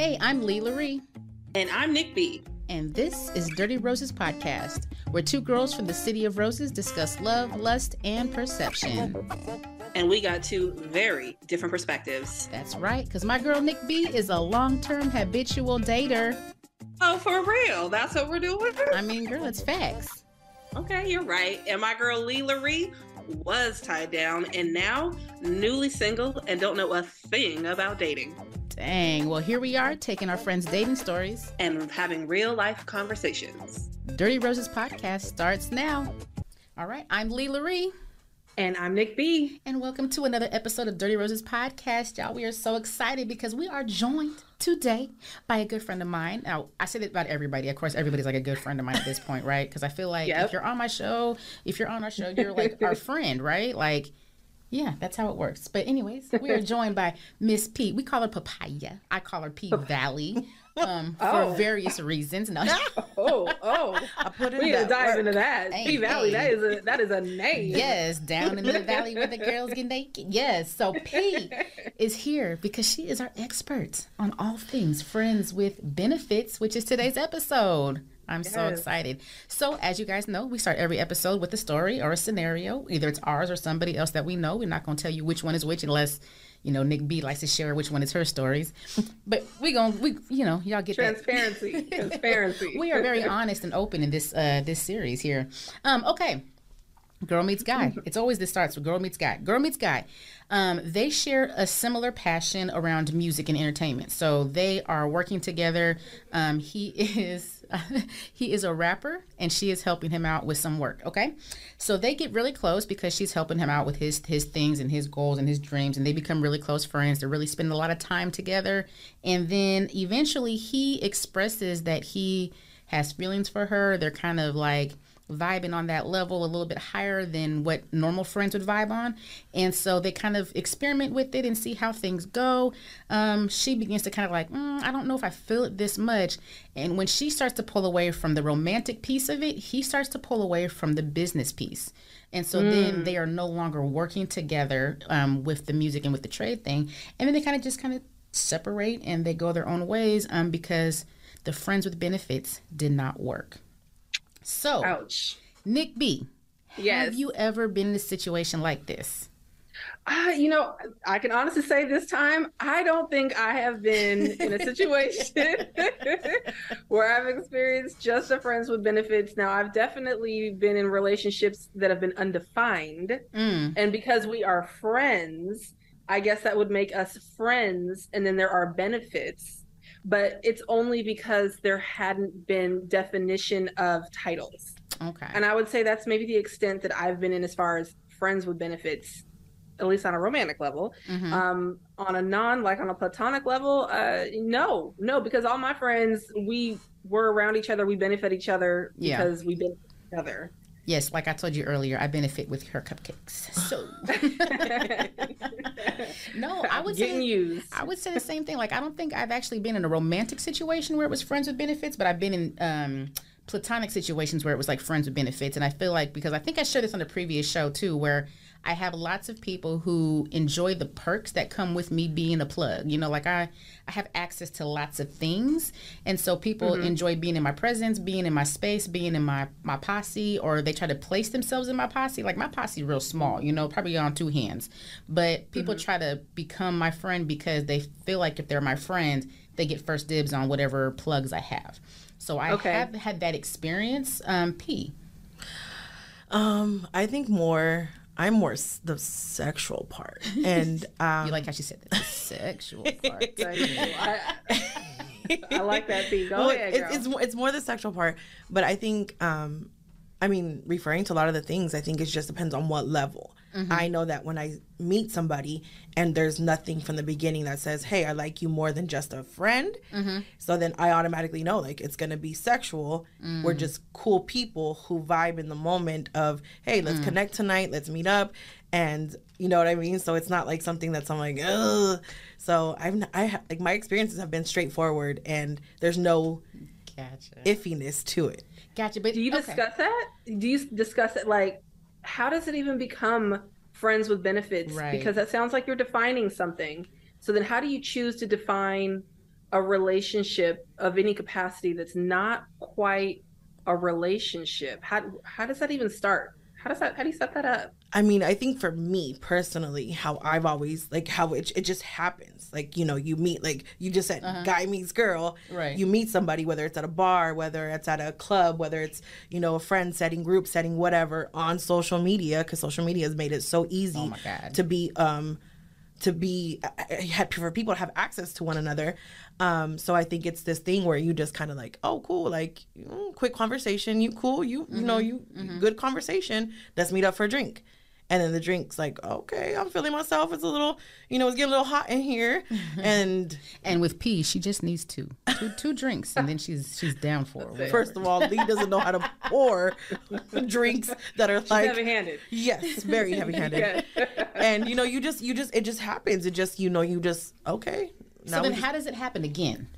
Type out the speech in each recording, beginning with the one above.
Hey, I'm Leigh LaRie. And I'm Nik B. And this is Dirty Roses Podcast, where two girls from the City of Roses discuss love, lust, and perception. And we got two very different perspectives. That's right, because my girl Nik B is a long term habitual dater. Oh, for real? That's what we're doing? I mean, girl, it's facts. Okay, you're right. And my girl Leigh LaRie was tied down and now newly single and don't know a thing about dating. Dang. Well, here we are taking our friends' dating stories and having real life conversations. Dirty Roses podcast starts now. All right, I'm Leigh LaRie. And I'm Nik B. And welcome to another episode of Dirty Roses podcast. Y'all, we are so excited because we are joined today by a good friend of mine. Now, I say that about everybody. Of course, everybody's like a good friend of mine at this point, right? Because I feel like yep. if you're on my show, if you're on our show, you're like our friend, right? Like, yeah, that's how it works. But anyways, we are joined by Miss P. We call her Papaya. I call her P Valley. Um, oh. for various reasons. No. oh, oh! I put it. We gotta dive work. into that. P Valley. That is a that is a name. Yes, down in the valley where the girls get naked. Yes. So P is here because she is our expert on all things friends with benefits, which is today's episode. I'm yes. so excited. So, as you guys know, we start every episode with a story or a scenario. Either it's ours or somebody else that we know. We're not going to tell you which one is which unless, you know, Nik B likes to share which one is her stories. But we going to we you know, y'all get transparency. transparency. we are very honest and open in this uh this series here. Um okay. Girl meets guy. It's always this starts with girl meets guy. Girl meets guy. Um, they share a similar passion around music and entertainment. So they are working together. Um, he is he is a rapper and she is helping him out with some work. Okay, so they get really close because she's helping him out with his his things and his goals and his dreams, and they become really close friends. They really spend a lot of time together, and then eventually he expresses that he has feelings for her. They're kind of like vibing on that level a little bit higher than what normal friends would vibe on. And so they kind of experiment with it and see how things go. Um, she begins to kind of like, mm, I don't know if I feel it this much. And when she starts to pull away from the romantic piece of it, he starts to pull away from the business piece. And so mm. then they are no longer working together um, with the music and with the trade thing. And then they kind of just kind of separate and they go their own ways um, because the friends with benefits did not work. So, ouch. Nik B. Yes. Have you ever been in a situation like this? Uh, you know, I can honestly say this time, I don't think I have been in a situation where I've experienced just a friends with benefits. Now, I've definitely been in relationships that have been undefined. Mm. And because we are friends, I guess that would make us friends. And then there are benefits but it's only because there hadn't been definition of titles. Okay. And I would say that's maybe the extent that I've been in as far as friends with benefits, at least on a romantic level. Mm-hmm. Um, on a non, like on a platonic level, uh, no, no, because all my friends, we were around each other, we benefit each other because we benefit each other. Yes, like I told you earlier, I benefit with her cupcakes. So no, I would Getting say used. I would say the same thing. Like I don't think I've actually been in a romantic situation where it was friends with benefits, but I've been in um, platonic situations where it was like friends with benefits. And I feel like because I think I showed this on the previous show too, where I have lots of people who enjoy the perks that come with me being a plug. You know, like I, I have access to lots of things. And so people mm-hmm. enjoy being in my presence, being in my space, being in my, my posse, or they try to place themselves in my posse. Like my posse real small, you know, probably on two hands. But people mm-hmm. try to become my friend because they feel like if they're my friend, they get first dibs on whatever plugs I have. So I okay. have had that experience. Um, P. Um, I think more I'm more the sexual part, and um, you like how she said that, the sexual part. I, I, like that. Go well, ahead, girl. It's, it's it's more the sexual part, but I think, um, I mean, referring to a lot of the things, I think it just depends on what level. Mm-hmm. I know that when I meet somebody and there's nothing from the beginning that says, "Hey, I like you more than just a friend," mm-hmm. so then I automatically know like it's gonna be sexual. Mm. We're just cool people who vibe in the moment of, "Hey, let's mm. connect tonight. Let's meet up," and you know what I mean. So it's not like something that's I'm like, ugh. So I've I like my experiences have been straightforward and there's no gotcha. iffiness to it. Gotcha. But do you okay. discuss that? Do you discuss it like? How does it even become friends with benefits? Right. Because that sounds like you're defining something. So then how do you choose to define a relationship of any capacity that's not quite a relationship? How how does that even start? How does that how do you set that up? I mean, I think for me personally, how I've always like how it, it just happens. Like, you know, you meet like you just said guy meets girl. Right. You meet somebody whether it's at a bar, whether it's at a club, whether it's, you know, a friend setting, group setting, whatever on social media cuz social media has made it so easy Oh to be um to be uh, had for people to have access to one another. Um, so I think it's this thing where you just kind of like, oh, cool, like mm, quick conversation, you cool, you you know you good conversation. Let's meet up for a drink. And then the drink's like, okay, I'm feeling myself. It's a little, you know, it's getting a little hot in here. And And with P, she just needs two, two, two drinks, and then she's she's down for it. first of all, Leigh doesn't know how to pour drinks that are like Heavy handed. Yes, very heavy handed. and you know, you just you just it just happens. It just you know, you just okay. So then, just- how does it happen again?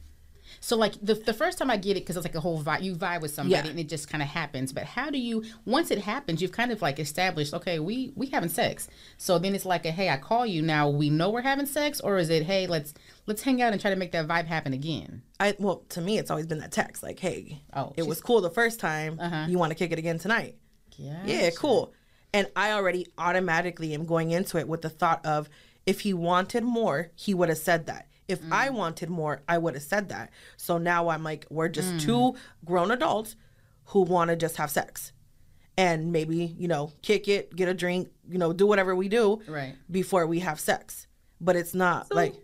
So like the the first time I get it because it's like a whole vibe. You vibe with somebody Yeah. and it just kind of happens. But how do you once it happens, you've kind of like established, okay, we we having sex. So then it's like a hey, I call you now. We know we're having sex, or is it hey, let's let's hang out and try to make that vibe happen again? I well, to me, it's always been that text like, "Hey, Oh, it was cool the first time. Uh-huh. You want to kick it again tonight? Yeah. Yeah, cool." And I already automatically am going into it with the thought of, if he wanted more, he would have said that. If I Mm. wanted more, I would have said that. So now I'm like, we're just Mm. two grown adults who want to just have sex, and maybe you know, kick it, get a drink, you know, do whatever we do Right. before we have sex. But it's not So- like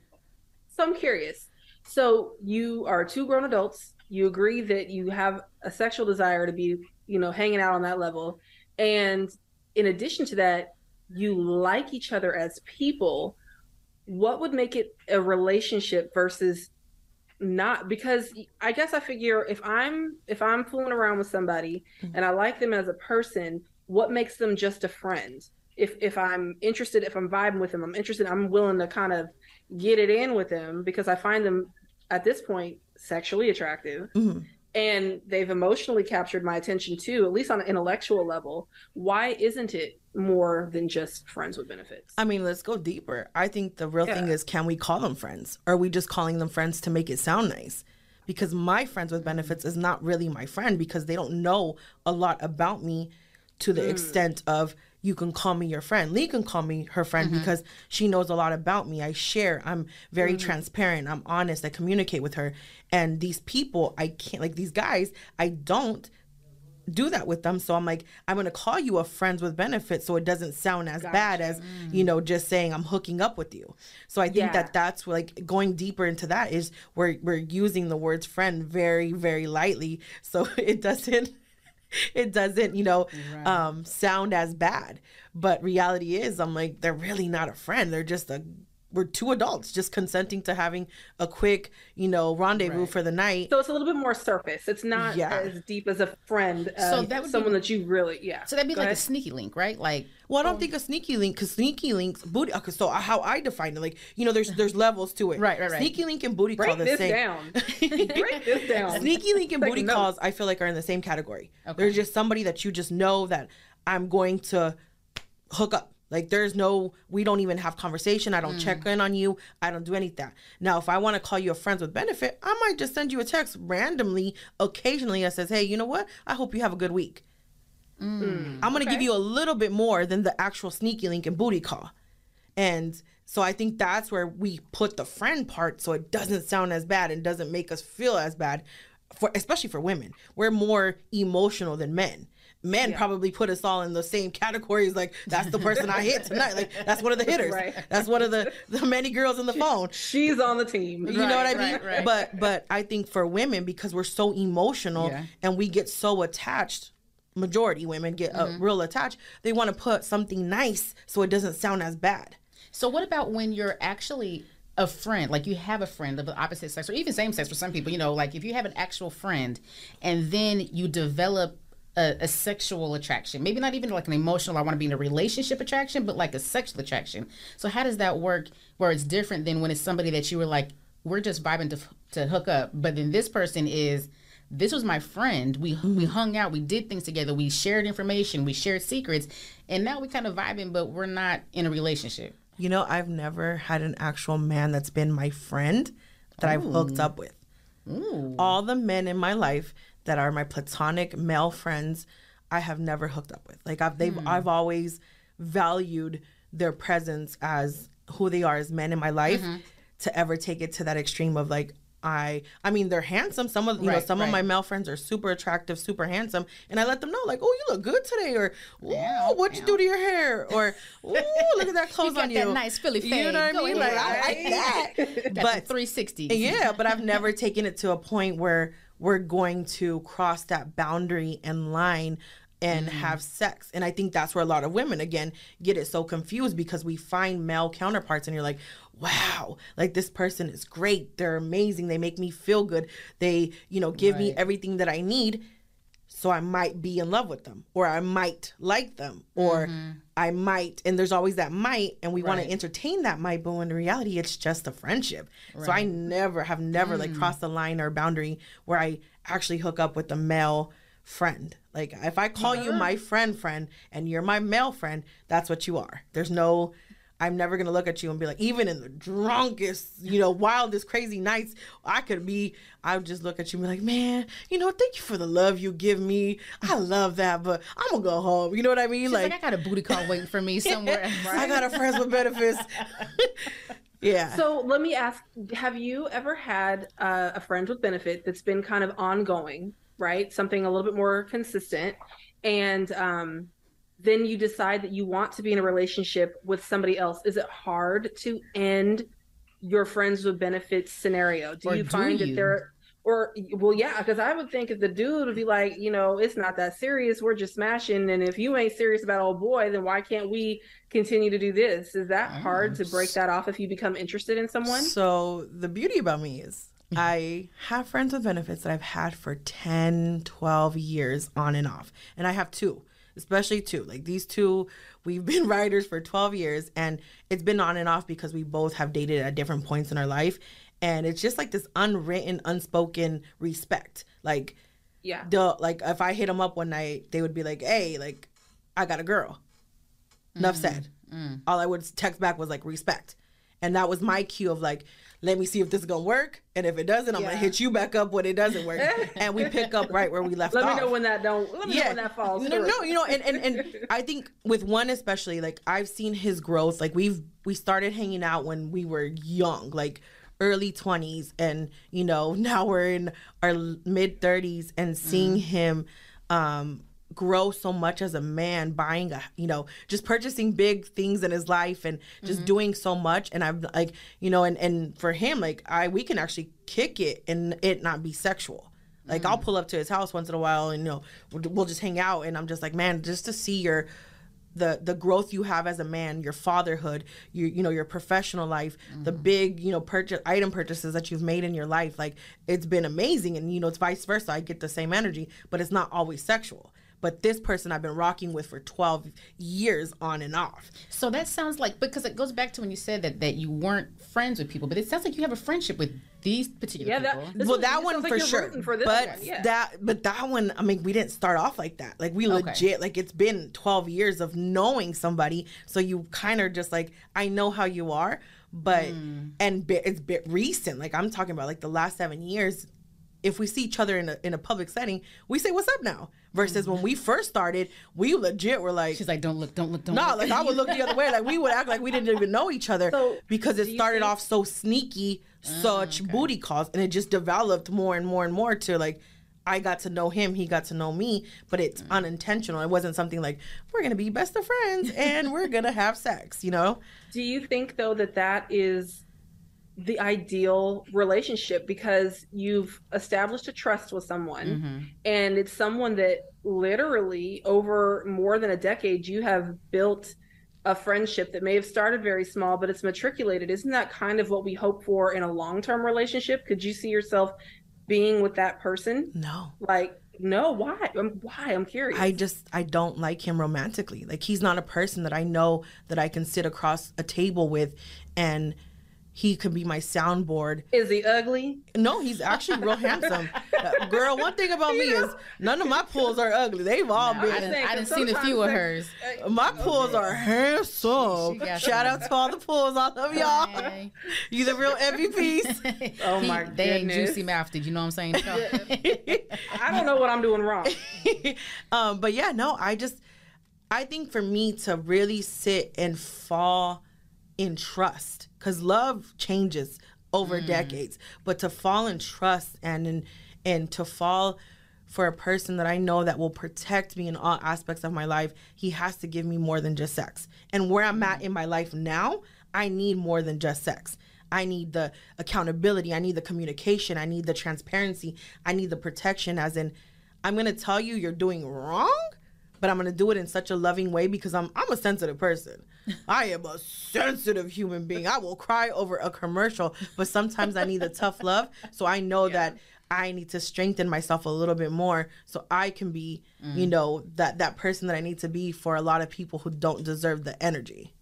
So I'm curious. So you are two grown adults. You agree that you have a sexual desire to be, you know, hanging out on that level. And in addition to that, you like each other as people. What would make it a relationship versus not because I guess I figure if I'm if I'm fooling around with somebody and I like them as a person, what makes them just a friend? If if I'm interested, if I'm vibing with them, I'm interested, I'm willing to kind of get it in with them because I find them at this point sexually attractive Mhm. And they've emotionally captured my attention too, at least on an intellectual level. Why isn't it more than just friends with benefits? I mean, let's go deeper. I think the real thing is can we call them friends? Or are we just calling them friends to make it sound nice? Because my friends with benefits is not really my friend because they don't know a lot about me to the hmm. extent of you can call me your friend. Leigh can call me her friend mm-hmm. because she knows a lot about me. I share. I'm very mm-hmm. transparent. I'm honest. I communicate with her. And these people, I can't like these guys, I don't do that with them. So I'm like, I'm gonna call you a friends with benefits, so it doesn't sound as bad as you know just saying I'm hooking up with you. So I think Yeah. that that's like going deeper into that is we're we're using the words friend very very lightly, so it doesn't it doesn't you know um sound as bad. But reality is, I'm like they're really not a friend. They're just a we're two adults just consenting to having a quick, you know, rendezvous Right. for the night. So it's a little bit more surface. It's not Yeah. as deep as a friend. Uh, So that would be- someone that you really, yeah. So that'd be Go like ahead. a sneaky link, right? Like Well, I don't think a sneaky link because sneaky links booty. Okay, so how I define it, like you know, there's there's levels to it. Right, right, right. Sneaky link and booty call break the this same. down. break this down. Sneaky link and Take booty notes. calls, I feel like are in the same category. Okay. There's just somebody that you just know that I'm going to hook up. Like there's no, we don't even have conversation. I don't Mm. check in on you. I don't do any of that. Now, if I want to call you a friends with benefit, I might just send you a text randomly, occasionally that says, "Hey, you know what? I hope you have a good week." I'm gonna give you a little bit more than the actual sneaky link and booty call. And so I think that's where we put the friend part so it doesn't sound as bad and doesn't make us feel as bad for especially for women. We're more emotional than men. Men probably put us all in the same categories like that's the person I hit tonight. Like that's one of the hitters. Right. That's one of the the many girls on the phone. She's on the team. You know what I Right, mean? right, right. But but I think for women because we're so emotional Yeah. and we get so attached, majority women get uh, Mm-hmm. real attached. They want to put something nice so it doesn't sound as bad. So what about when you're actually a friend, like you have a friend of the opposite sex or even same sex for some people, you know, like if you have an actual friend and then you develop a, a sexual attraction, maybe not even like an emotional, I want to be in a relationship attraction, but like a sexual attraction. So how does that work where it's different than when it's somebody that you were like, we're just vibing to, to hook up, but then this person is, this was my friend. We mm-hmm. we hung out, we did things together, we shared information, we shared secrets, and now we kind of vibing, but we're not in a relationship. You know, I've never had an actual man that's been my friend that I've hooked up with. All the men in my life that are my platonic male friends, I have never hooked up with. Like I've they've hmm. I've always valued their presence as who they are as men in my life mm-hmm. to ever take it to that extreme of like I I mean they're handsome. Some of you know Right, some of my male friends are super attractive, super handsome, and I let them know like, oh, you look good today, or ooh, Meow, what you do to your hair, or ooh, look at that clothes got on that you. nice Philly fade. You know what I mean? Like. I like that. But 360. yeah, but I've never taken it to a point where we're going to cross that boundary and line and mm. have sex. And I think that's where a lot of women again get it so confused because we find male counterparts and you're like, wow, like this person is great. They're amazing. They make me feel good. They, you know, give me everything that I need. So I might be in love with them or I might like them or mm-hmm. I might and there's always that might and we want to entertain that might but in reality it's just a friendship. So I never have never like mm. crossed the line or boundary where I actually hook up with a male friend. Like if I call you my friend friend and you're my male friend, that's what you are. There's no I'm never gonna look at you and be like, even in the drunkest, you know, wildest, crazy nights, I could be. I would just look at you and be like, man, you know, thank you for the love you give me. I love that, but I'm gonna go home. You know what I mean? She's like, I got a booty call waiting for me somewhere. I got a friends with benefits. yeah. So let me ask: Have you ever had uh, a friend with benefit that's been kind of ongoing, right? Something a little bit more consistent, and um, then you decide that you want to be in a relationship with somebody else? Is it hard to end your friends with benefits scenario? Do Or you do find you? that there? Or well, yeah, because I would think if the dude would be like, you know, it's not that serious. We're just smashing, and if you ain't serious about old boy, then why can't we continue to do this? Is that ah, hard to break that off if you become interested in someone? So the beauty about me is mm-hmm. I have friends with benefits that I've had for 10, 12 years on and off. And I have two, especially two. Like these two, we've been writers for 12 years and it's been on and off because we both have dated at different points in our life. And it's just like this unwritten, unspoken respect. Like, Yeah. the like if I hit them up one night, they would be like, "Hey, like, I got a girl." Enough mm, said. Mm. All I would text back was like respect, and that was my cue of like, let me see if this is gonna work, and if it doesn't, I'm Yeah. gonna hit you back up when it doesn't work, and we pick up right where we left Let off. Let me know when that don't. Let me know when that falls no, through. no, you know, and, and and I think with one especially, like I've seen his growth. Like we've we started hanging out when we were young, like early twenties, and you know now we're in our mid thirties, and seeing him um grow so much as a man buying a you know just purchasing big things in his life and just mm-hmm. doing so much. And i'm like you know and and for him like i we can actually kick it and it not be sexual. Like I'll mm. pull up to his house once in a while, and you know we'll, we'll just hang out, and I'm just like, man, just to see your the the growth you have as a man, your fatherhood, you you know your professional life, the mm-hmm. big you know purchase item purchases that you've made in your life, like it's been amazing, and you know it's vice versa. I get the same energy, but it's not always sexual. But this person I've been rocking with for 12 years on and off. So that sounds like because it goes back to when you said that that you weren't friends with people, but it sounds like you have a friendship with these particular Yeah, people. that, well, one- that one sounds like for sure. For this but one. Yeah. that, but that one, I mean, we didn't start off like that. Like we Okay. legit, like it's been twelve years of knowing somebody, so you kind of just like I know how you are, but Hmm. and bi- it's bit recent. Like I'm talking about like the last seven years. If we see each other in a in a public setting, we say what's up now. Versus when we first started, we legit were like, She's like, don't look, don't look, don't look. no, look. like I would look the other way. Like we would act like we didn't even know each other So, because it started think- off so sneaky, Ah, such booty calls, and it just developed more and more and more to like I got to know him, he got to know me, but it's Mm. unintentional. It wasn't something like we're gonna be best of friends and we're gonna have sex, you know? Do you think though that that is the ideal relationship because you've established a trust with someone Mm-hmm. and it's someone that literally over more than a decade you have built a friendship that may have started very small but it's matriculated isn't that kind of what we hope for in a long-term relationship could you see yourself being with that person No. like no why I'm, why i'm curious I just I don't like him romantically. Like he's not a person that I know that I can sit across a table with and he could be my soundboard. Is he ugly? No, he's actually real handsome. Girl, one thing about me is none of my pools are ugly. They've all No, been. I didn't, saying, I didn't 'cause seen a few of hers. Uh, My pools are handsome. She Shout out to all the pools. I love y'all. You the real MVPs. Oh He- my They ain't juicy mouthed. You know what I'm saying? I don't know what I'm doing wrong. um, but yeah, no, I just I think for me to really sit and fall in trust, because love changes over mm. decades, but to fall in trust and in, and to fall for a person that I know that will protect me in all aspects of my life, he has to give me more than just sex. And where I'm at mm. in my life now, I need more than just sex. I need the accountability. I need the communication. I need the transparency. I need the protection, as in, I'm going to tell you you're doing wrong, but I'm going to do it in such a loving way because I'm, I'm a sensitive person. I am a sensitive human being. I will cry over a commercial, but sometimes I need the tough love. So I know that I need to strengthen myself a little bit more so I can be, you mm. know, that that person that I need to be for a lot of people who don't deserve the energy.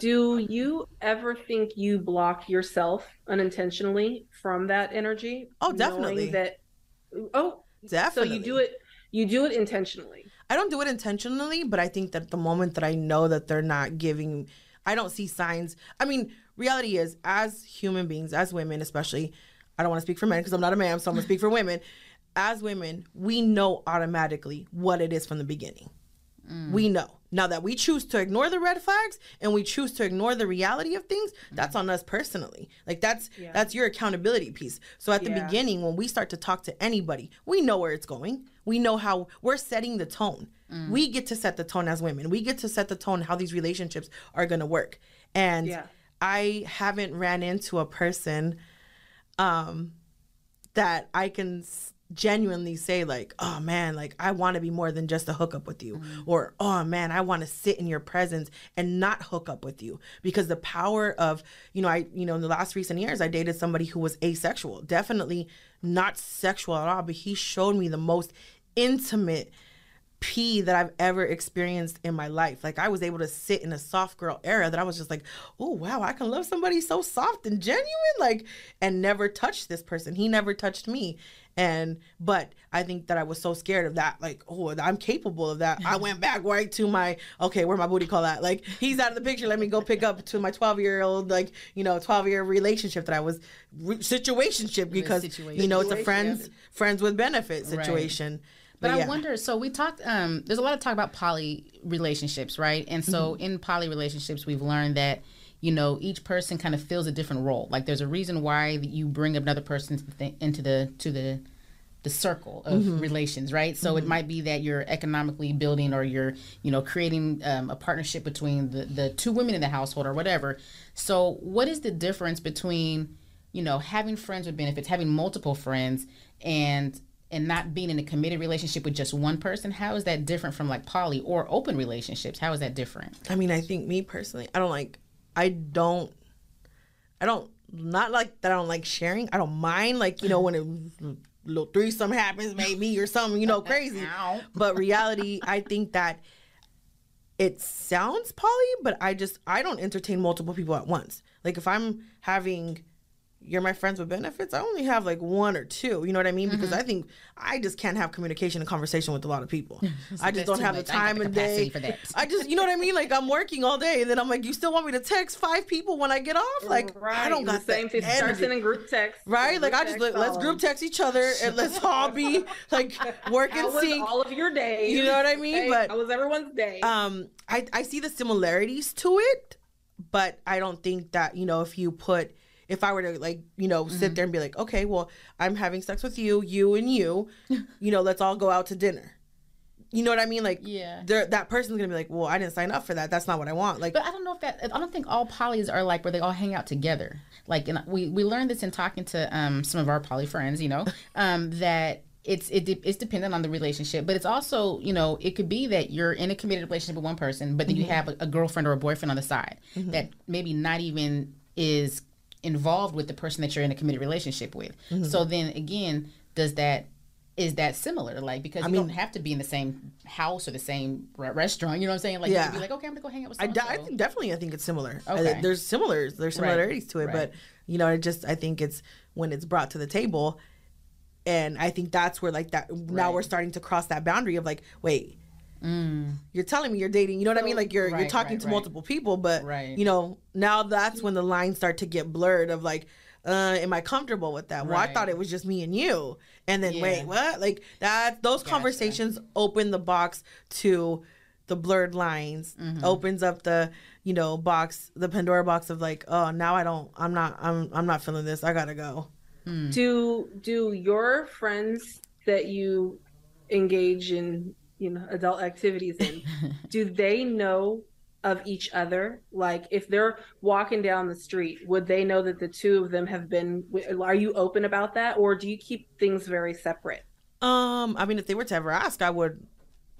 Do you ever think you block yourself unintentionally from that energy? Oh, definitely. That oh, Definitely. so you do it. You do it intentionally. I don't do it intentionally, but I think that the moment that I know that they're not giving, I don't see signs. I mean, reality is, as human beings, as women especially, I don't want to speak for men because I'm not a man, so I'm gonna speak for women. As women, we know automatically what it is from the beginning. Mm. We know. Now that we choose to ignore the red flags and we choose to ignore the reality of things, that's on us personally. Like that's Yeah. that's your accountability piece. So at the Yeah. beginning when we start to talk to anybody, we know where it's going. We know how we're setting the tone. We get to set the tone as women. We get to set the tone how these relationships are going to work. And Yeah. I haven't ran into a person um that I can genuinely say like, oh man, like I want to be more than just a hookup with you, mm-hmm. or oh man, I want to sit in your presence and not hook up with you. Because the power of you know I you know in the last recent years I dated somebody who was asexual, definitely not sexual at all, but he showed me the most intimate pee that I've ever experienced in my life. Like I was able to sit in a soft girl era that I was just like, oh wow, I can love somebody so soft and genuine, like, and never touch this person. He never touched me. And but I think that I was so scared of that, like, oh, I'm capable of that. I went back right to my okay, where my booty call at? Like he's out of the picture. Let me go pick up to my 12 year old, like you know, 12 year relationship that I was re- situationship because situation. you know it's a Situation, friends friends with benefit Right. Situation. But I wonder. So we talked. Um, there's a lot of talk about poly relationships, right? And so Mm-hmm. in poly relationships, we've learned that you know each person kind of fills a different role. Like there's a reason why you bring another person to the, into the to the the circle of Mm-hmm. relations, right? So it might be that you're economically building or you're, you know, creating um, a partnership between the, the two women in the household or whatever. So what is the difference between, you know, having friends with benefits, having multiple friends and and not being in a committed relationship with just one person? How is that different from like poly or open relationships? How is that different? I mean, I think me personally, I don't like, I don't, I don't, not like that I don't like sharing. I don't mind, like, you know, when a little threesome happens, maybe, or something, you know, crazy. But reality, I think that it sounds poly, but I just, I don't entertain multiple people at once. Like, if I'm having, you're my friends with benefits, I only have like one or two. You know what I mean? Because I think I just can't have communication and conversation with a lot of people. I just don't have the much. I time the and day. for that. I just, you know what I mean? Like I'm working all day, and then I'm like, you still want me to text five people when I get off? Like right. I don't got the got same that thing. Start energy. sending group text. Right? Like I just Group let, let's group text each other and let's all be like work How in was sync. all of your days? You know what I mean? Hey, But- I was everyone's day? um I, I see the similarities to it but i don't think that you know if you put if i were to like you know Mm-hmm. sit there and be like okay well i'm having sex with you you and you you know let's all go out to dinner you know what i mean like Yeah. that person's gonna be like well i didn't sign up for that that's not what i want like But I don't know if that. I don't think all polys are like where they all hang out together. Like, and we we learned this in talking to um some of our poly friends. You know, um that it's it de- it's dependent on the relationship, but it's also you know it could be that you're in a committed relationship with one person, but then you have a, a girlfriend or a boyfriend on the side that maybe not even is involved with the person that you're in a committed relationship with. Mm-hmm. So then again, does that is that similar? Like because you mean- don't have to be in the same house or the same re- restaurant. You know what I'm saying? Like you Yeah. be like, okay, I'm gonna go hang out with. I, So think definitely I think it's similar. I- Okay. there's similars, there's similarities to it, right. but you know, I just I think it's when it's brought to the table, and I think that's where like that now we're starting to cross that boundary of like, wait, you're telling me you're dating, you know what I mean? Like you're you're Mm. Talking right, to right. multiple people, but Right. you know now that's when the lines start to get blurred of like. Uh, am I comfortable with that? Well, I thought it was just me and you, and then Yeah. wait, what? Like that? Those Gotcha. conversations open the box to the blurred lines Mm-hmm. opens up the you know box the pandora box of like oh now i don't i'm not i'm i'm not feeling this i gotta go do do your friends that you engage in you know adult activities in. Do they know of each other? Like if they're walking down the street would they know that the two of them have been are you open about that or do you keep things very separate? Um i mean if they were to ever ask i would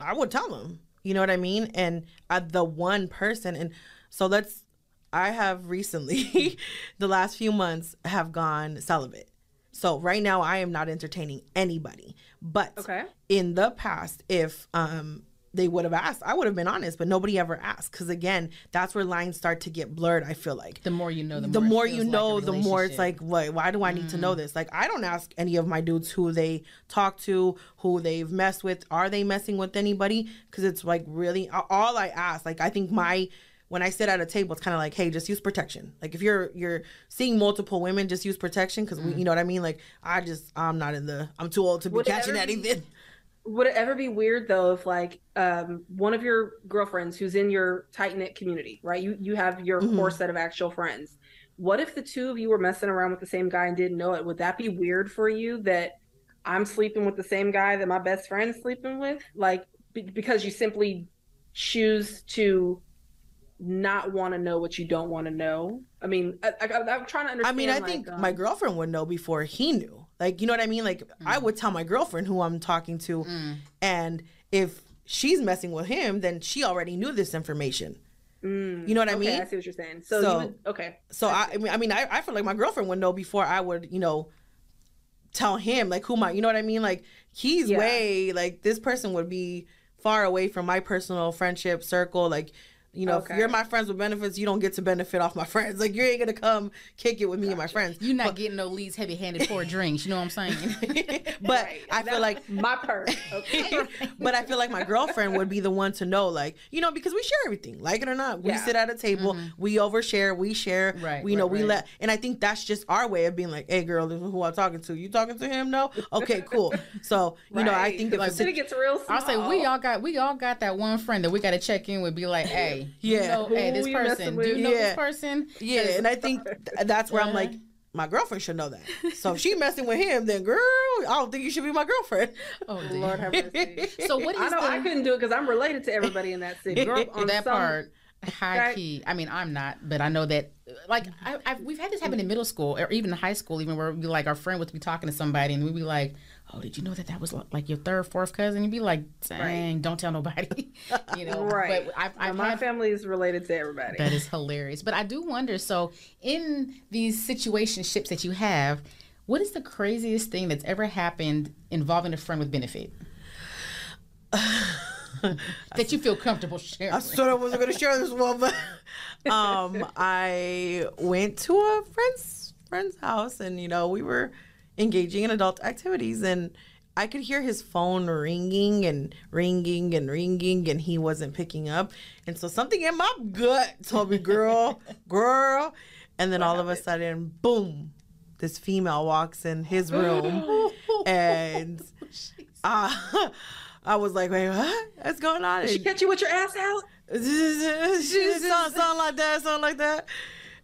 i would tell them. You know what i mean? And uh, the one person and so let's i have recently the last few months have gone celibate so right now i am not entertaining anybody but Okay. in the past if um they would have asked i would have been honest but nobody ever asked because again that's where lines start to get blurred i feel like the more you know, the, the more, more you feels like know, the more it's like, wait, why do I need to know this? Like, I don't ask any of my dudes who they talk to, who they've messed with. Are they messing with anybody? Because it's like really all I ask. Like, I think my when I sit at a table, it's kind of like, hey, just use protection. Like, if you're you're seeing multiple women, just use protection because we, you know what I mean. Like, I just I'm not in the I'm too old to be Would catching be- anything. would it ever be weird though if like um one of your girlfriends who's in your tight knit community, right? You you have your Mhm. core set of actual friends. What if the two of you were messing around with the same guy and didn't know it? Would that be weird for you that I'm sleeping with the same guy that my best friend's sleeping with? Like be- because you simply choose to not want to know what you don't want to know. I mean, I, I, I'm trying to understand. I mean, I like, think um, my girlfriend would know before he knew. Like, you know what I mean? Like, I would tell my girlfriend who I'm talking to, and if she's messing with him, then she already knew this information. mm, You know what I okay, mean? I see what you're saying. So, So- you would, okay. So I, I mean, I mean, I, I feel like my girlfriend would know before I would, you know, tell him like who my, you know what I mean? Like he's Yeah. way like this person would be far away from my personal friendship circle. Like, you know, Okay. if you're my friends with benefits, you don't get to benefit off my friends. Like you ain't gonna come kick it with me and my friends. You're not getting no leads heavy handed for drinks. You know what I'm saying? but Right. I feel like my purse. Okay. but I feel like my girlfriend would be the one to know, like, you know, because we share everything, like it or not. We Yeah. sit at a table, we overshare, we share, Mm-hmm. Right, we know, right, we let, and I think that's just our way of being like, hey, girl, this is who I'm talking to. You talking to him? No? Okay, cool. So, you know, I think if like, it's then it gets real small. I'll say we all got we all got that one friend that we got to check in with. Be like, hey, you Yeah. know, hey, this Who you messing person, do you know Yeah. this person? yeah, and I think th- that's where I'm like, my girlfriend should know that. So if she messing with him, then girl, I don't think you should be my girlfriend. Oh, dear. Lord have mercy. So what is I know the I couldn't do it because I'm related to everybody in that city. girl, On that some- part? High Right. key. I mean, I'm not, but I know that. Like, I, I've, we've had this happen in middle school or even in high school, even where we like our friend would be talking to somebody and we'd be like, "Oh, did you know that that was like your third, fourth cousin?" You'd be like, "Dang, don't tell nobody," you know. Right. But I've, I've my had family is related to everybody. That is hilarious. But I do wonder so, in these situationships that you have, what is the craziest thing that's ever happened involving a friend with benefit? that you feel comfortable sharing. I sort of wasn't going to share this one, but um, I went to a friend's friend's house, and you know we were engaging in adult activities, and I could hear his phone ringing and ringing and ringing, and he wasn't picking up, and so something in my gut told me, "Girl, girl," and then all of a sudden, boom, this female walks in his room, and. Uh, I was like, wait, what? What's going on? Did she catch you with your ass out? she sound, sound like that, sound like that.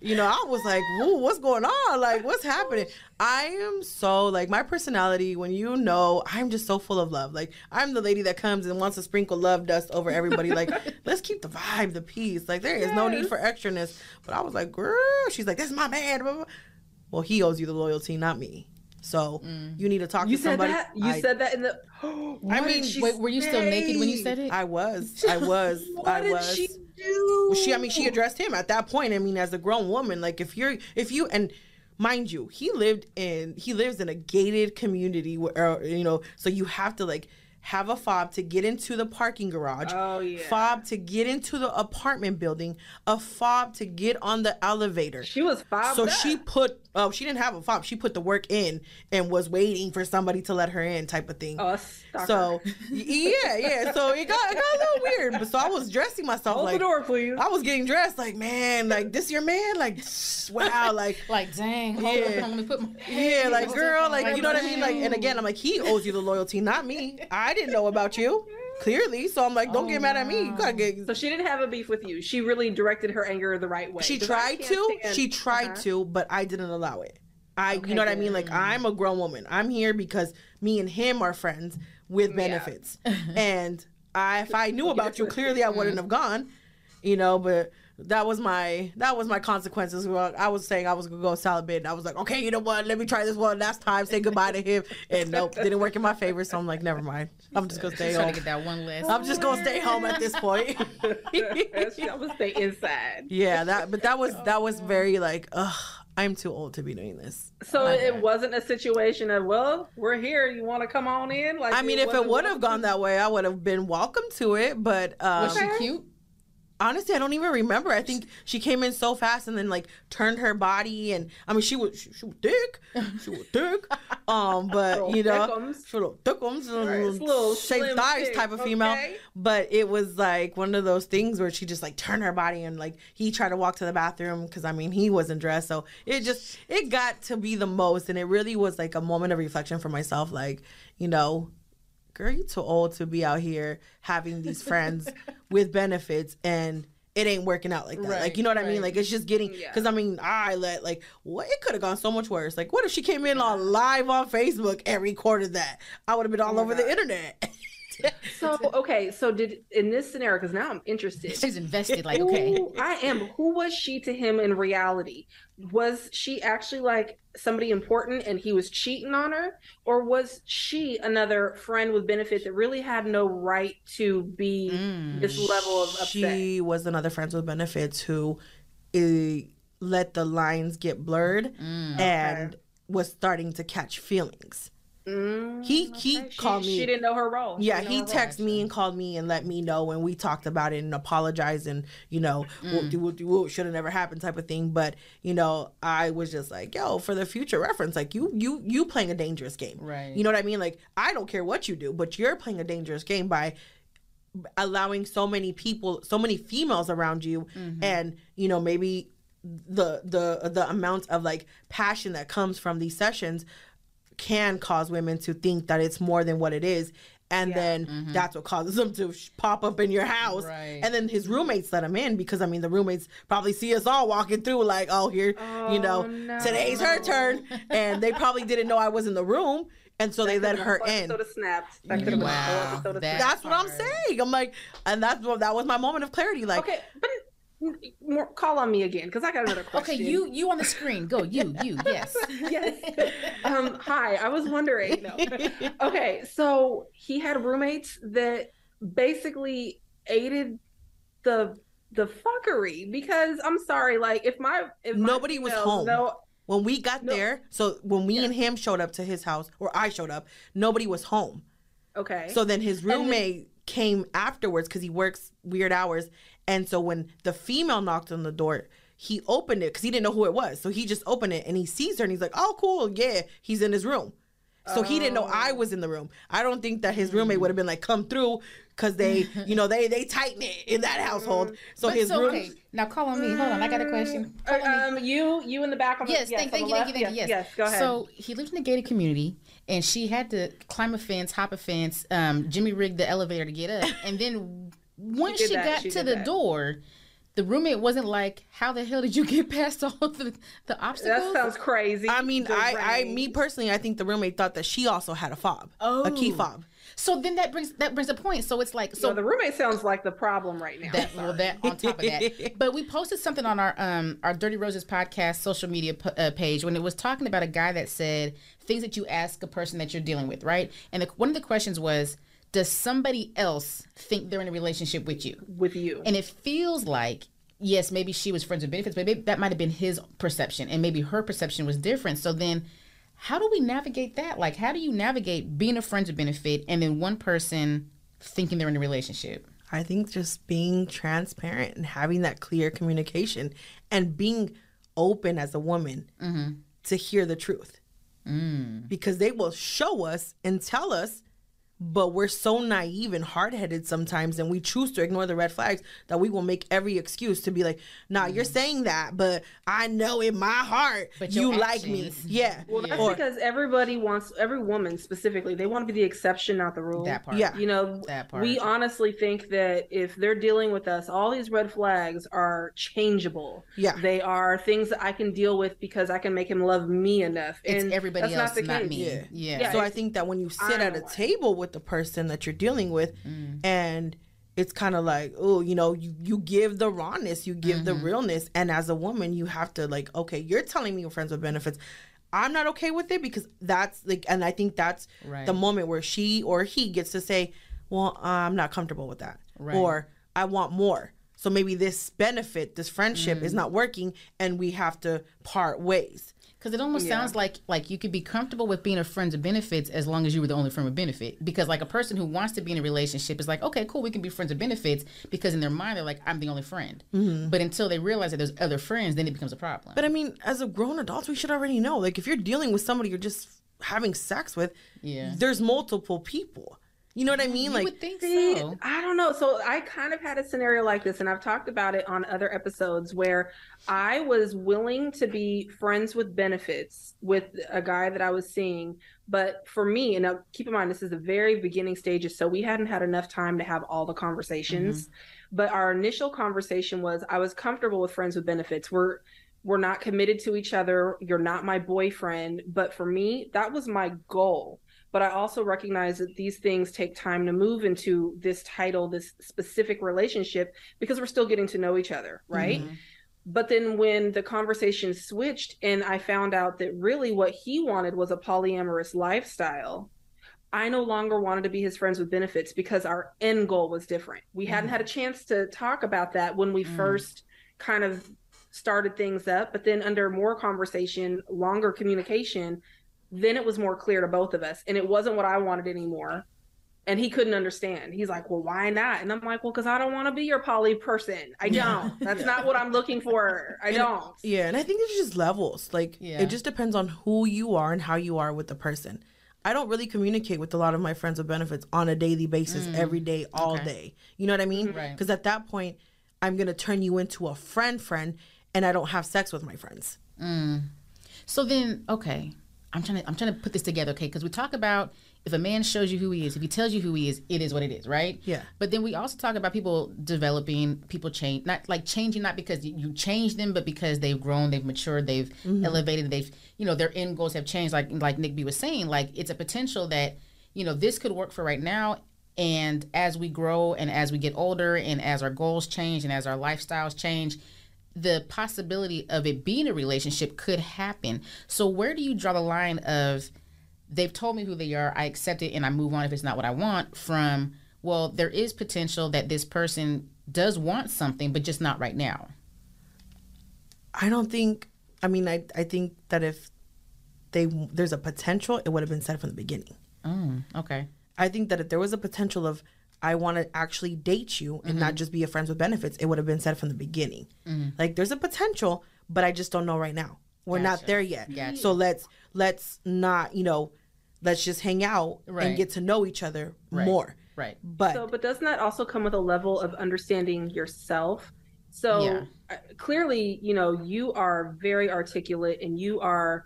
You know, I was like, Whoa, what's going on? Like, what's happening? I am so like my personality. When you know, I'm just so full of love. Like, I'm the lady that comes and wants to sprinkle love dust over everybody. Like, let's keep the vibe, the peace. Like, there is no need for extraness. But I was like, girl, she's like, that's my man. Well, he owes you the loyalty, not me. So mm. you need to talk You to said somebody. that. You I- said that in the. I mean, Wait, were you still naked when you said it? I was. I was. I was. She? Well, she, I mean, she addressed him at that point. I mean, as a grown woman, like if you're, if you, and mind you, he lived in he lives in a gated community where uh, you know, so you have to like have a fob to get into the parking garage. Oh, yeah. Fob to get into the apartment building. A fob to get on the elevator. She was fobbed So up. she put oh she didn't have a fob. She put the work in and was waiting for somebody to let her in type of thing. Oh. So yeah, yeah. So it got it got a little weird. But so I was dressing myself Hold like the door, please. I was getting dressed like man, like this your man, like wow, like Like, dang, hold Yeah. on, let me put my yeah, like girl, like you know what I mean, like and again, I'm like he owes you the loyalty, not me. I didn't know about you clearly, so I'm like, don't get mad at me. You gotta get. So she didn't have a beef with you. She really directed her anger the right way. She tried to, stand- she tried Uh-huh. to, but I didn't allow it. I, Okay, you know what I mean? Like I'm a grown woman. I'm here because me and him are friends with Yeah. benefits, and I, if I knew about you, clearly I wouldn't have gone. You know, but that was my that was my consequences. Well, I was saying I was gonna go salad bid. and I was like, okay, you know what? Let me try this one last time. Say goodbye to him, and nope, didn't work in my favor. So I'm like, never mind. I'm just gonna stay Trying home. to get that one list. I'm just gonna stay home at this point. I'm gonna stay inside. yeah, that but that was that was very like, ugh, I'm too old to be doing this. So Okay. it wasn't a situation of, well, we're here. You want to come on in? Like I mean, if it would have gone that way, I would have been welcome to it. But um, Was she cute? Honestly, I don't even remember. I think she came in so fast and then like turned her body, and I mean, she was she, she was thick, she was thick. Um, but you know, she little thickums, Right, little, shaped thighs thick, type of female. okay? But it was like one of those things where she just like turned her body and like he tried to walk to the bathroom because I mean he wasn't dressed, so it just it got to be the most, and it really was like a moment of reflection for myself, like you know girl, you too old to be out here having these friends with benefits and it ain't working out like that. like, you know what I mean? Like, it's just getting, Yeah. because I mean, I let, like, what? It could have gone so much worse. Like, what if she came in on live on Facebook and recorded that? I would have been all my over the internet. So okay, so did in this scenario? Because now I'm interested. She's invested. Like, okay. Who, I am. Who was she to him in reality? Was she actually like somebody important and he was cheating on her? Or was she another friend with benefit that really had no right to be Mm. this level of upset? she was another friend with benefits who uh, let the lines get blurred Mm. and was starting to catch feelings. Mm, He he okay. She- called me. She didn't know her role. She Yeah, he know her role. texted me and called me and let me know, and we talked about it and apologized and you know, Mm. whoop de whoop should have never happened type of thing. But you know, I was just like, yo, for the future reference, like you you you playing a dangerous game, Right. You know what I mean? Like I don't care what you do, but you're playing a dangerous game by allowing so many people, so many females around you, Mm-hmm. and you know maybe the the the amount of like passion that comes from these sessions can cause women to think that it's more than what it is. And then mm-hmm. that's what causes them to sh- pop up in your house. Right. and then his roommates let him in because i mean the roommates probably see us all walking through like oh here you know Oh, no. today's her turn. And they probably didn't know i was in the room. And so they let her in. Episode of snaps. That could have been a whole Wow, of that- that's what i'm saying. I'm like and that's what that was my moment of clarity. Like Okay, but more, call on me again because I got another question. Okay, you you on the screen. Go. You you yes. yes. Um, hi, I was wondering. No. Okay, so he had roommates that basically aided the the fuckery because I'm sorry, like if my if my Nobody was females home. know- when we got No. there so when we and him showed up to his house or i showed up nobody was home okay, So then his then- roommate came afterwards because he works weird hours. And so when the female knocked on the door, he opened it because he didn't know who it was. So he just opened it and he sees her and he's like, oh, cool. Yeah, he's in his room. So he didn't know I was in the room. I don't think that his roommate would have been like, come through because they, you know, they they tighten it in that household. So But his so, room. okay, now call on me. Hold on, I got a question. Uh, um, you you in the back on the Yes, yes, thank, on thank you, thank you, thank you. Yes, yes, go ahead. So he lived in a gated community, and she had to climb a fence, hop a fence, um, Jimmy rigged the elevator to get up, and then once did she that, got she to the that. door, the roommate wasn't like, "How the hell did you get past all the the obstacles?" that sounds crazy. I mean, The I, I, me personally, I think the roommate thought that she also had a fob, a key Oh. fob. so then that brings that brings a point. So it's like so so the roommate sounds like the problem right now. that well that on top of that but we posted something on our um our dirty roses podcast social media p- uh, page when it was talking about a guy that said things that you ask a person that you're dealing with right and the, one of the questions was does somebody else think they're in a relationship with you with you. and it feels like yes, maybe she was friends with benefits, but maybe that might have been his perception, and maybe her perception was different. So then, how do we navigate that? Like, how do you navigate being a friends with benefit and then one person thinking they're in a relationship? I think just being transparent and having that clear communication and being open as a woman mm-hmm. to hear the truth. Mm. Because they will show us and tell us, but we're so naive and hard headed sometimes, and we choose to ignore the red flags that we will make every excuse to be like, nah, you're mm-hmm. saying that, but I know in my heart But your you like me. Yeah. Well, that's Or- because everybody wants, every woman specifically, they want to be the exception, not the rule. That part. Yeah. You know, That part. we honestly think that if they're dealing with us, all these red flags are changeable. Yeah. They are things that I can deal with because I can make him love me enough. It's and everybody that's else, not, not, the case. me. Yeah. Yeah. Yeah, so I think that when you sit at a I'm table with the person that you're dealing with Mm. and it's kind of like oh you know you, you give the rawness you give Mm-hmm. the realness and as a woman you have to like okay you're telling me you're friends with benefits i'm not okay with it because that's like and i think that's Right. the moment where she or he gets to say well i'm not comfortable with that Right. or i want more so maybe this benefit this friendship Mm. is not working and we have to part ways Because it almost Yeah. sounds like like you could be comfortable with being a friend of benefits as long as you were the only friend of benefit. Because like a person who wants to be in a relationship is like, okay, cool, we can be friends of benefits because in their mind they're like, I'm the only friend. Mm-hmm. But until they realize that there's other friends, then it becomes a problem. But I mean, as a grown adult, we should already know. Like, if you're dealing with somebody you're just having sex with, Yeah. there's multiple people. You know what I mean? you like, would think See, so. I don't know. So I kind of had a scenario like this, and I've talked about it on other episodes where I was willing to be friends with benefits with a guy that I was seeing. But for me, and now keep in mind, this is the very beginning stages. So we hadn't had enough time to have all the conversations. Mm-hmm. But our initial conversation was I was comfortable with friends with benefits. We're we're not committed to each other. You're not my boyfriend. But for me, that was my goal but I also recognize that these things take time to move into this title, this specific relationship, because we're still getting to know each other, right? Mhm. But then when the conversation switched and I found out that really what he wanted was a polyamorous lifestyle, I no longer wanted to be his friends with benefits because our end goal was different. We hadn't had a chance to talk about that when we Mm. first kind of started things up, but then under more conversation, longer communication, then it was more clear to both of us and it wasn't what I wanted anymore. And he couldn't understand. He's like, "Well, why not?" And I'm like, "Well, cuz I don't want to be your poly person. I don't. That's Yeah. not what I'm looking for. I And- don't." yeah, and I think it's just levels. Like, Yeah. it just depends on who you are and how you are with the person. I don't really communicate with a lot of my friends with benefits on a daily basis, every day, all Mm. Okay. day. You know what I mean? Right. Because at that point, I'm going to turn you into a friend, friend, and I don't have sex with my friends. So then, okay, I'm trying to I'm trying to put this together, okay? Because we talk about if a man shows you who he is, if he tells you who he is, it is what it is, right? Yeah. But then we also talk about people developing, people change, not like changing, not because you- change them, but because they've grown, they've matured, they've mm-hmm. elevated, they've you know their end goals have changed. Like like Nik B was saying, like it's a potential that you know this could work for right now. And as we grow and as we get older and as our goals change and as our lifestyles change, the possibility of it being a relationship could happen. So where do you draw the line of they've told me who they are, I accept it and I move on if it's not what I want from well, there is potential that this person does want something but just not right now. I don't think. I mean, I I think that if they there's a potential, it would have been said from the beginning. Mm, okay. I think that if there was a potential of I want to actually date you and Mm-hmm. not just be a friends with benefits, it would have been said from the beginning. Like there's a potential, but I just don't know right now. We're not there yet. Gotcha. So let's let's not, you know, let's just hang out Right. and get to know each other Right. more. Right. But So, but doesn't that also come with a level of understanding yourself? So Yeah. uh, clearly, you know, you are very articulate and you are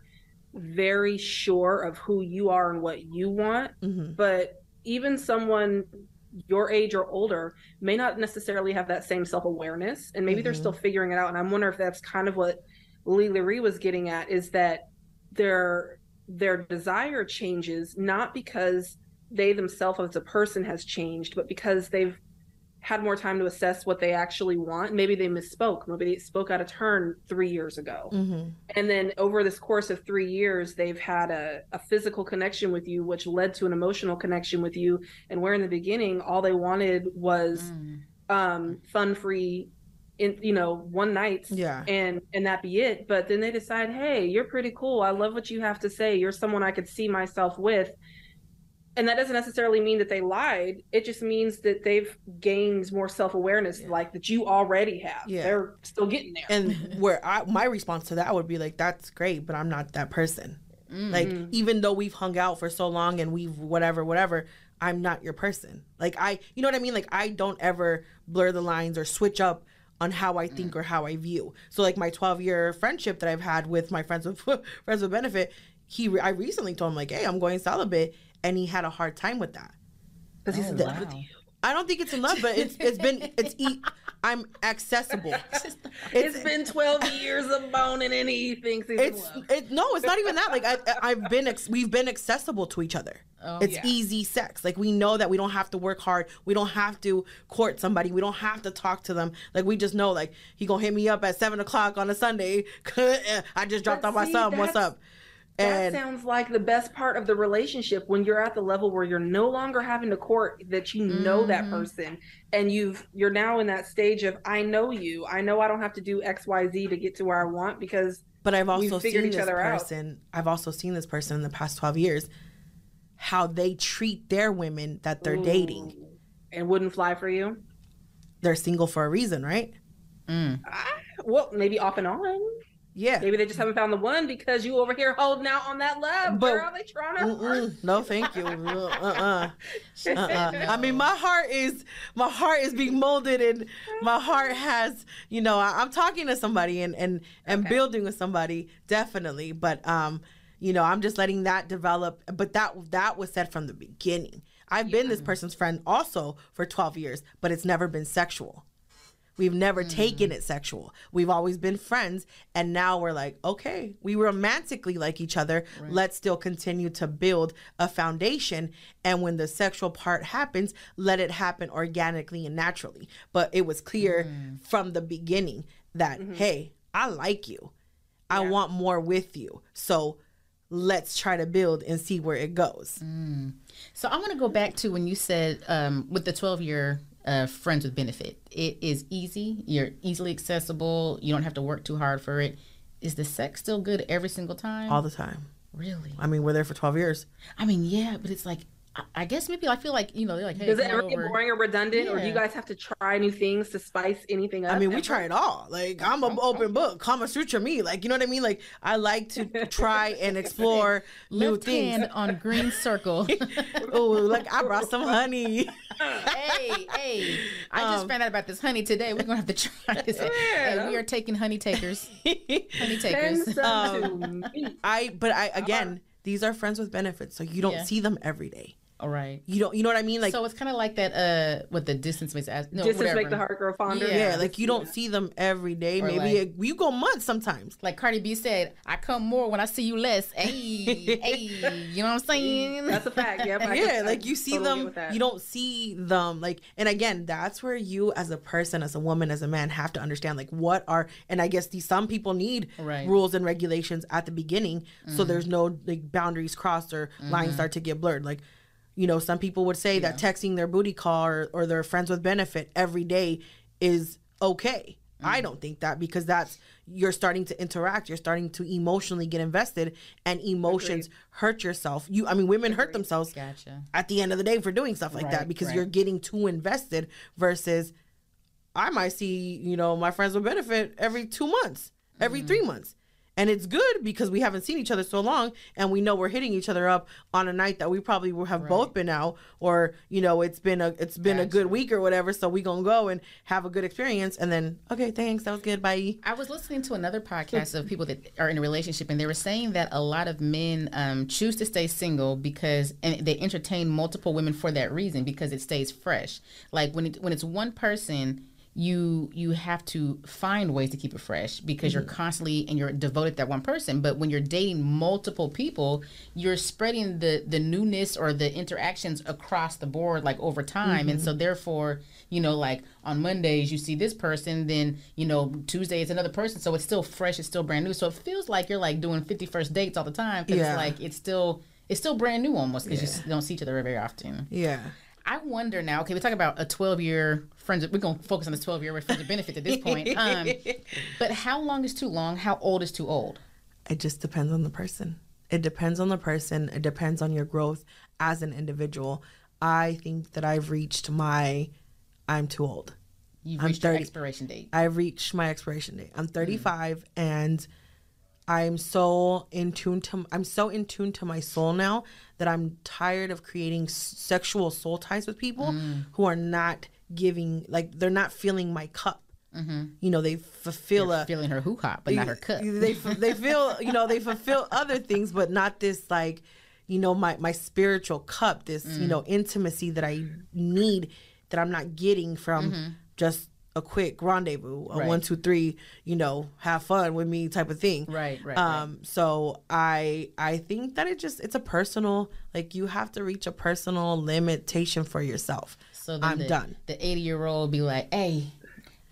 very sure of who you are and what you want. Mhm. But even someone your age or older may not necessarily have that same self awareness, and maybe they're Mhm. still figuring it out. And I'm wondering if that's kind of what Leigh LaRie was getting at is that their their desire changes not because they themselves as a person has changed, but because they've had more time to assess what they actually want. Maybe they misspoke. Maybe they spoke out of turn three years ago. Mhm. And then over this course of three years, they've had a, a physical connection with you, which led to an emotional connection with you. And where in the beginning, all they wanted was Mm. um, fun free in you know one night Yeah. and and that be it but then they decide hey you're pretty cool i love what you have to say you're someone i could see myself with and that doesn't necessarily mean that they lied. It just means that they've gained more self-awareness like that you already have. Yeah. they're still getting there. And where I, my response to that would be like that's great but i'm not that person. Mm. Like mm. even though we've hung out for so long and we've whatever whatever i'm not your person. Like i you know what i mean? Like i don't ever blur the lines or switch up on how i think mm. or how i view. So like my 12 year friendship that i've had with my friends with friends with benefit he re- i recently told him like hey i'm going celibate and he had a hard time with that because he's Oh, in love wow. with you I don't think it's in love, but it's it's been it's e- I'm accessible. it's been 12 years of boning and he thinks he's in It's love it no, it's not even that. Like I I've been ex- we've been accessible to each other. Oh, it's yeah. easy sex. Like we know that we don't have to work hard. We don't have to court somebody. We don't have to talk to them. Like we just know like he gonna hit me up at seven o'clock on a Sunday. I just dropped But off my see, son. What's that's- up? That And sounds like the best part of the relationship when you're at the level where you're no longer having to court that you know that Mhm. person and you've you're now in that stage of I know you. I know I don't have to do XYZ to get to where I want because but I've we've also figured seen each this other out. person. I've also seen this person in the past twelve years. How they treat their women that they're dating. Ooh. and wouldn't fly for you. They're single for a reason, right? Mm. Ah, well, maybe off and on. Yeah. Maybe they just haven't found the one because you over here holding out on that love. But- Girl, they trying to No, thank you. Uh-uh. Uh-uh. I mean, my heart is my heart is being molded, and my heart has, you know, I, I'm talking to somebody and and and Okay. building with somebody, definitely. But um, you know, I'm just letting that develop. But that that was said from the beginning. I've been this person's friend also for 12 years, but it's never been sexual. We've never taken mm-hmm. it sexual. We've always been friends. And now we're like, okay, we romantically like each other. Let's still continue to build a foundation. And when the sexual part happens, let it happen organically and naturally. But it was clear mm. from the beginning that, mm-hmm. hey, I like you. I want more with you. So let's try to build and see where it goes. Mm. So I want to go back to when you said um, with the 12 year uh, friends with benefit, it is easy. You're easily accessible. You don't have to work too hard for it. Is the sex still good every single time? All the time. really? I mean, we're there for 12 years. I mean, yeah, but it's like, I, I guess maybe I feel like, you know, they're like, hey, Does it come ever get over. boring or redundant, or do you guys have to try new things to spice anything up? I mean, we try it all. Like I'm an open book, Kama Sutra me. Like you know what I mean. Like I like to try and explore new Left things. hand on green circle. oh, look, I brought some honey. hey, hey! I just Um, found out about this honey today. We're gonna have to try this. Hey, we are taking honey takers. Honey takers. some Um. I, but I again, these are friends with benefits, so you don't Yeah. see them every day. All right. You don't, you know what I mean? Like so it's kind of like that. Uh, what the distance makes us. No, Distance whatever. make the heart grow fonder. yeah, yeah, like you don't see them every day. Or Maybe like- a, you go months sometimes. Like Cardi B said, "I come more when I see you less." Hey, hey, you know what I'm saying? That's a fact. Yep. I yeah can- like you see totally them you don't see them like and again that's where you as a person as a woman as a man have to understand like what are and i guess these some people need Right. rules and regulations at the beginning so there's no like boundaries crossed or lines start to get blurred like you know some people would say that texting their booty call or, or their friends with benefit every day is okay I don't think that because that's you're starting to interact, you're starting to emotionally get invested, and emotions hurt yourself. You, I mean, women hurt themselves Gotcha. at the end of the day for doing stuff like that because right. you're getting too invested versus I might see, you know, my friends with benefit every two months, every Mm-hmm. three months. And it's good because we haven't seen each other so long and we know we're hitting each other up on a night that we probably will have both been out or, you know, it's been a it's been a good week or whatever. So we gonna go and have a good experience and then okay, thanks, that was good, bye. I was listening to another podcast of people that are in a relationship, and they were saying that a lot of men um, choose to stay single because, and they entertain multiple women for that reason because it stays fresh. Like when it, when it's one person, you you have to find ways to keep it fresh because you're mm-hmm. constantly and you're devoted to that one person. But when you're dating multiple people, you're spreading the the newness or the interactions across the board like over time, and so mm-hmm. therefore you know like on mondays you see this person then you know tuesday it's another person. So it's still fresh it's still brand new. So it feels like you're like doing 51st dates all the time because Yeah. it's like it's still it's still brand new almost because you don't see each other very often. Yeah. i wonder now okay we talk about a 12 year friends. We're gonna focus on the twelve year friends with benefits at this point. Um, but how long is too long? How old is too old? It just depends on the person. It depends on the person. It depends on your growth as an individual. I think that I've reached my I'm too old. You've I'm reached your expiration date. I've reached my expiration date. I'm 35 and I'm so in tune to I'm so in tune to my soul now that I'm tired of creating s- sexual soul ties with people who are not giving like they're not filling my cup. Mm-hmm. You know, they fulfill a Feeling her hoo ha, but not her cup. they they feel you know they fulfill other things, but not this like you know my my spiritual cup, this you mm. know intimacy that I need that I'm not getting from mm-hmm. just a quick rendezvous, a Right. one two three, you know, have fun with me type of thing. Right, right, Um. So I I think that it just it's a personal like you have to reach a personal limitation for yourself. So then I'm the, done. The eighty year old be like, "Hey,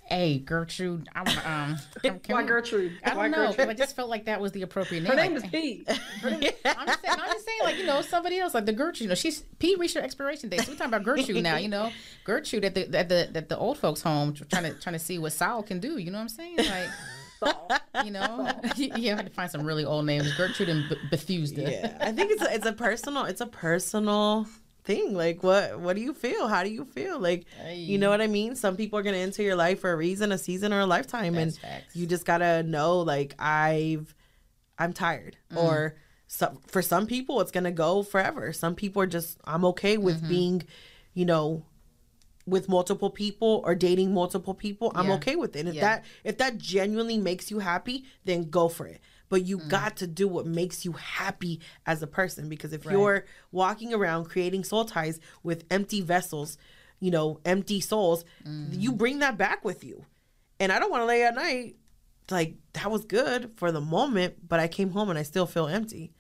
hey, Gertrude, I want um, can, can Why we-" Gertrude? I don't know. Gertrude? I just felt like that was the appropriate name. Her like, name is Pete. I'm just, saying, I'm just saying, like you know, somebody else, like the Gertrude. You know, she's Pete reached her expiration date. So we're talking about Gertrude now. You know, Gertrude at the at the at the old folks' home, trying to trying to see what Sal can do. You know what I'm saying? Like, you know, you have to find some really old names. Gertrude and B- Bethesda. yeah i think it's a, it's a personal it's a personal thing like what what do you feel how do you feel like you know what i mean some people are gonna enter your life for a reason a season or a lifetime That's and facts. you just gotta know like i've i'm tired Mm. or some, for some people it's gonna go forever some people are just i'm okay with Mm-hmm. being you know with multiple people or dating multiple people i'm Yeah. okay with it if Yeah. that if that genuinely makes you happy then go for it but you Mm. got to do what makes you happy as a person because if Right. you're walking around creating soul ties with empty vessels you know empty souls you Mm. bring that back with you and i don't want to lay at night like that was good for the moment but i came home and i still feel empty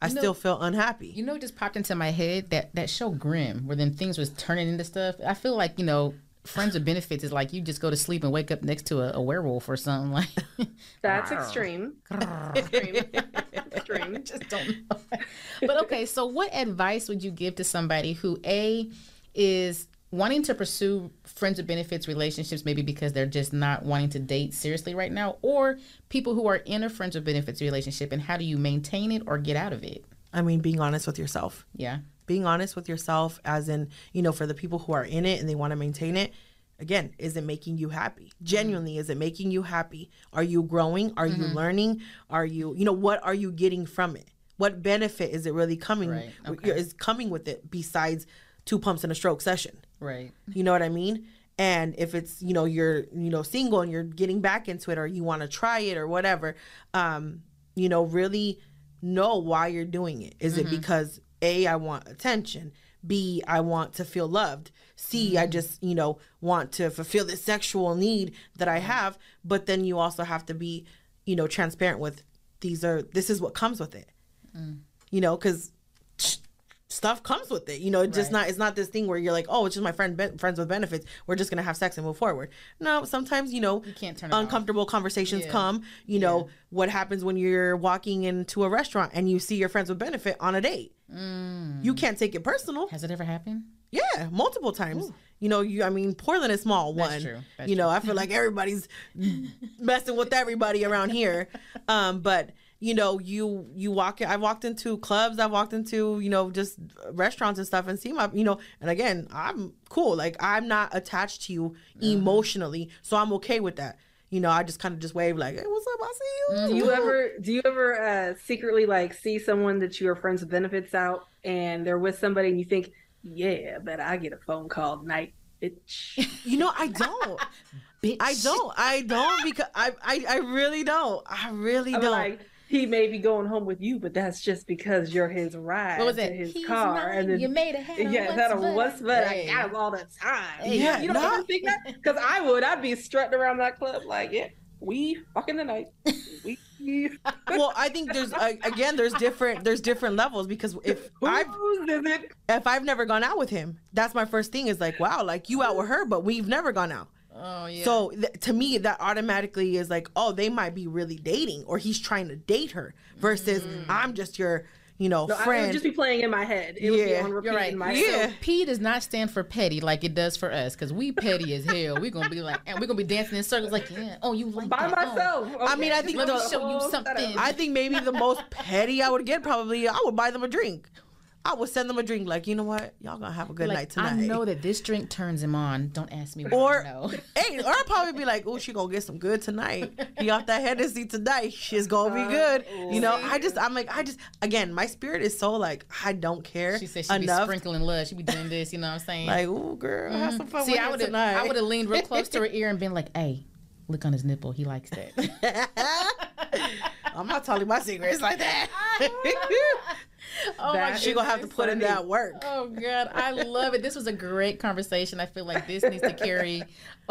i You know- still feel unhappy You know, it just popped into my head that that show Grimm, where then things was turning into stuff. I feel like you know, friends with benefits is like you just go to sleep and wake up next to a, a werewolf or something like. That's extreme. Extreme. Extreme. I just don't know. But okay, so what advice would you give to somebody who a is wanting to pursue friends with benefits relationships maybe because they're just not wanting to date seriously right now or people who are in a friends with benefits relationship and how do you maintain it or get out of it i mean being honest with yourself yeah being honest with yourself as in you know for the people who are in it and they want to maintain it again is it making you happy? Mm-hmm. Genuinely is it making you happy? Are you growing? Are you mm-hmm. learning? Are you you know what are you getting from it? What benefit is it really coming Right, is coming with it besides two pumps and a stroke session? Right. You know what i mean? And if it's you know you're you know single and you're getting back into it or you want to try it or whatever um you know really know why you're doing it. Is it mm-hmm. because a i want attention b i want to feel loved c I mm-hmm. just you know want to fulfill this sexual need that i mm-hmm. have but then you also have to be you know transparent with these are this is what comes with it mm. you know because stuff comes with it. You know, it's just Right. not it's not this thing where you're like, oh, it's just my friend ben- friends with benefits. We're just gonna have sex and move forward. No, sometimes you know, You can't turn it off. uncomfortable conversations Yeah. come. You know, what happens when you're walking into a restaurant and you see your friends with benefit on a date. Mm. You can't take it personal. has it ever happened Yeah, multiple times. You know, you I mean, Portland is small. That's one, true. That's you know, I feel like everybody's messing with everybody around here. Um, but you know, you you walk. I walked into clubs. I walked into you know just restaurants and stuff and see my you know. And again, I'm cool. Like I'm not attached to you emotionally, so I'm okay with that. You know, I just kind of just wave like, "Hey, what's up? I see you." Do you ever do you ever uh, secretly like see someone that you are friends with benefits out and they're with somebody and you think, yeah, but I get a phone call tonight, bitch. You know, I don't. bitch I don't. I don't because I I, I really don't. I really I'm don't. like, he may be going home with you, but that's just because you're his ride what was to it his He's car. mine. And then you made a hand yeah, that a what's but I got him all the time. Hey, Yeah, you don't no. ever think that? Because I would. I'd be strutting around that club like, yeah, we fucking tonight. We. well, I think there's uh, again there's different there's different levels because if I've Whose is it? if I've never gone out with him, that's my first thing is like wow, like you out with her, but we've never gone out. Oh yeah So th- to me, that automatically is like, oh, they might be really dating, or he's trying to date her. Versus, Mm. I'm just your, you know, No, I, friend. would just be playing in my head. It would be Yeah, on repeat You're right. in my Yeah. head. So P does not stand for petty like it does for us, because we petty as hell. We're gonna be like, and we're gonna be dancing in circles like, yeah, oh, you like By that? Oh. myself. I mean, I think Let me the- show you Oh, something. I think maybe the most petty I would get probably I would buy them a drink. I would send them a drink like, you know what, y'all gonna have a good night tonight. I know that this drink turns him on. Don't ask me. Or I know. hey, or I'd probably be like, oh, she gonna get some good tonight. He off that Hennessy tonight. She's gonna be uh, good. You know, I just, I'm like, I just, again, my spirit is so like, I don't care She said she'd be enough. sprinkling love. She'd be doing this. You know what I'm saying? Like, oh, girl, have mm-hmm. some fun See, I would have, tonight. I would have leaned real close to her ear and been like, "Hey, look on his nipple. He likes that." I'm not telling my secrets like that. oh That she is gonna have to put in that work. Oh God, I love it. This was a great conversation. I feel like this needs to carry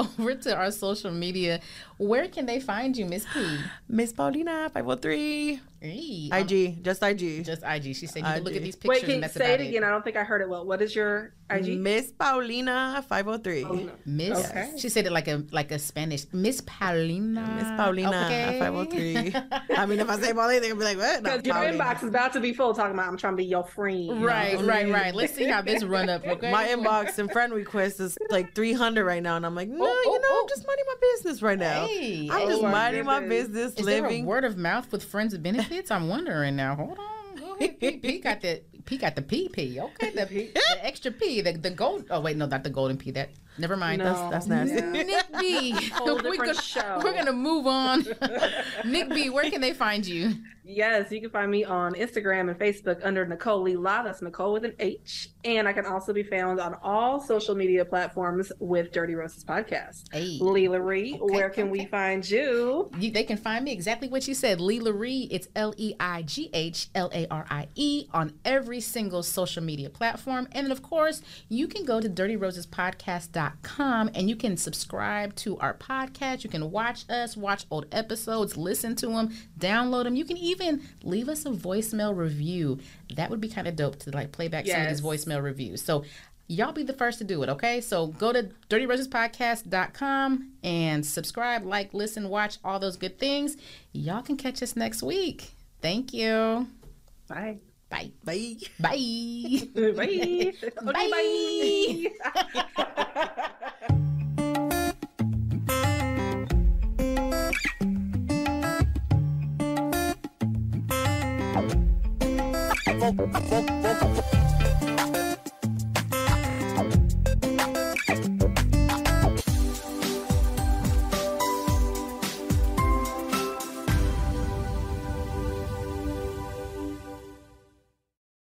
over to our social media. Where can they find you, Miss P? Miss Paulina, 503. Hey, IG, just IG. just IG. She said you can look at these pictures Wait, can and you that's say about it again? I don't think I heard it well. What is your IG? Miss Paulina, 503. Miss, Okay. she said it like a like a Spanish Miss Paulina. Miss Paulina, Okay. 503. I mean, if I say Paulina, they're gonna be like, what? No, Because your Paulina. inbox is about to be full talking about I'm trying to be your friend. Right, right, right. Let's see how this run up. Okay. My inbox and friend request is like 300 right now, and I'm like, no, Oh, you know, oh. I'm just minding my business right now. Hey, I'm hey. just Oh minding my goodness. business, Is there a living. word of mouth with friends with benefits? I'm wondering now. Hold on. Go ahead. P, P got the P got the PP. Okay, the, the extra P, the, the gold. Oh wait, no, not the golden P. That never mind. No. That's nasty. Yeah. Nik B. Whole we're, gonna, show. we're gonna move on. Nik B, where can they find you? Yes, you can find me on Instagram and Facebook under Nicole Lila. That's Nicole with an H. And I can also be found on all social media platforms with Dirty Roses Podcast. Hey. Leigh LaRie, Okay, where can we find you? You, they can find me exactly what you said, Leigh LaRie. It's L E I G H L A R I E on every single social media platform. And then, of course, you can go to dirtyrosespodcast.com and you can subscribe to our podcast. You can watch us, watch old episodes, listen to them, download them. You can even leave us a voicemail review. That would be kind of dope to like play back some of these voicemail reviews. So, Y'all be the first to do it, okay? So go to dirtyrosespodcast.com and subscribe, like, listen, watch all those good things. Y'all can catch us next week. Thank you. Bye. Bye. Bye. Bye. Bye. Okay, bye. Vocal, vocal, vocal.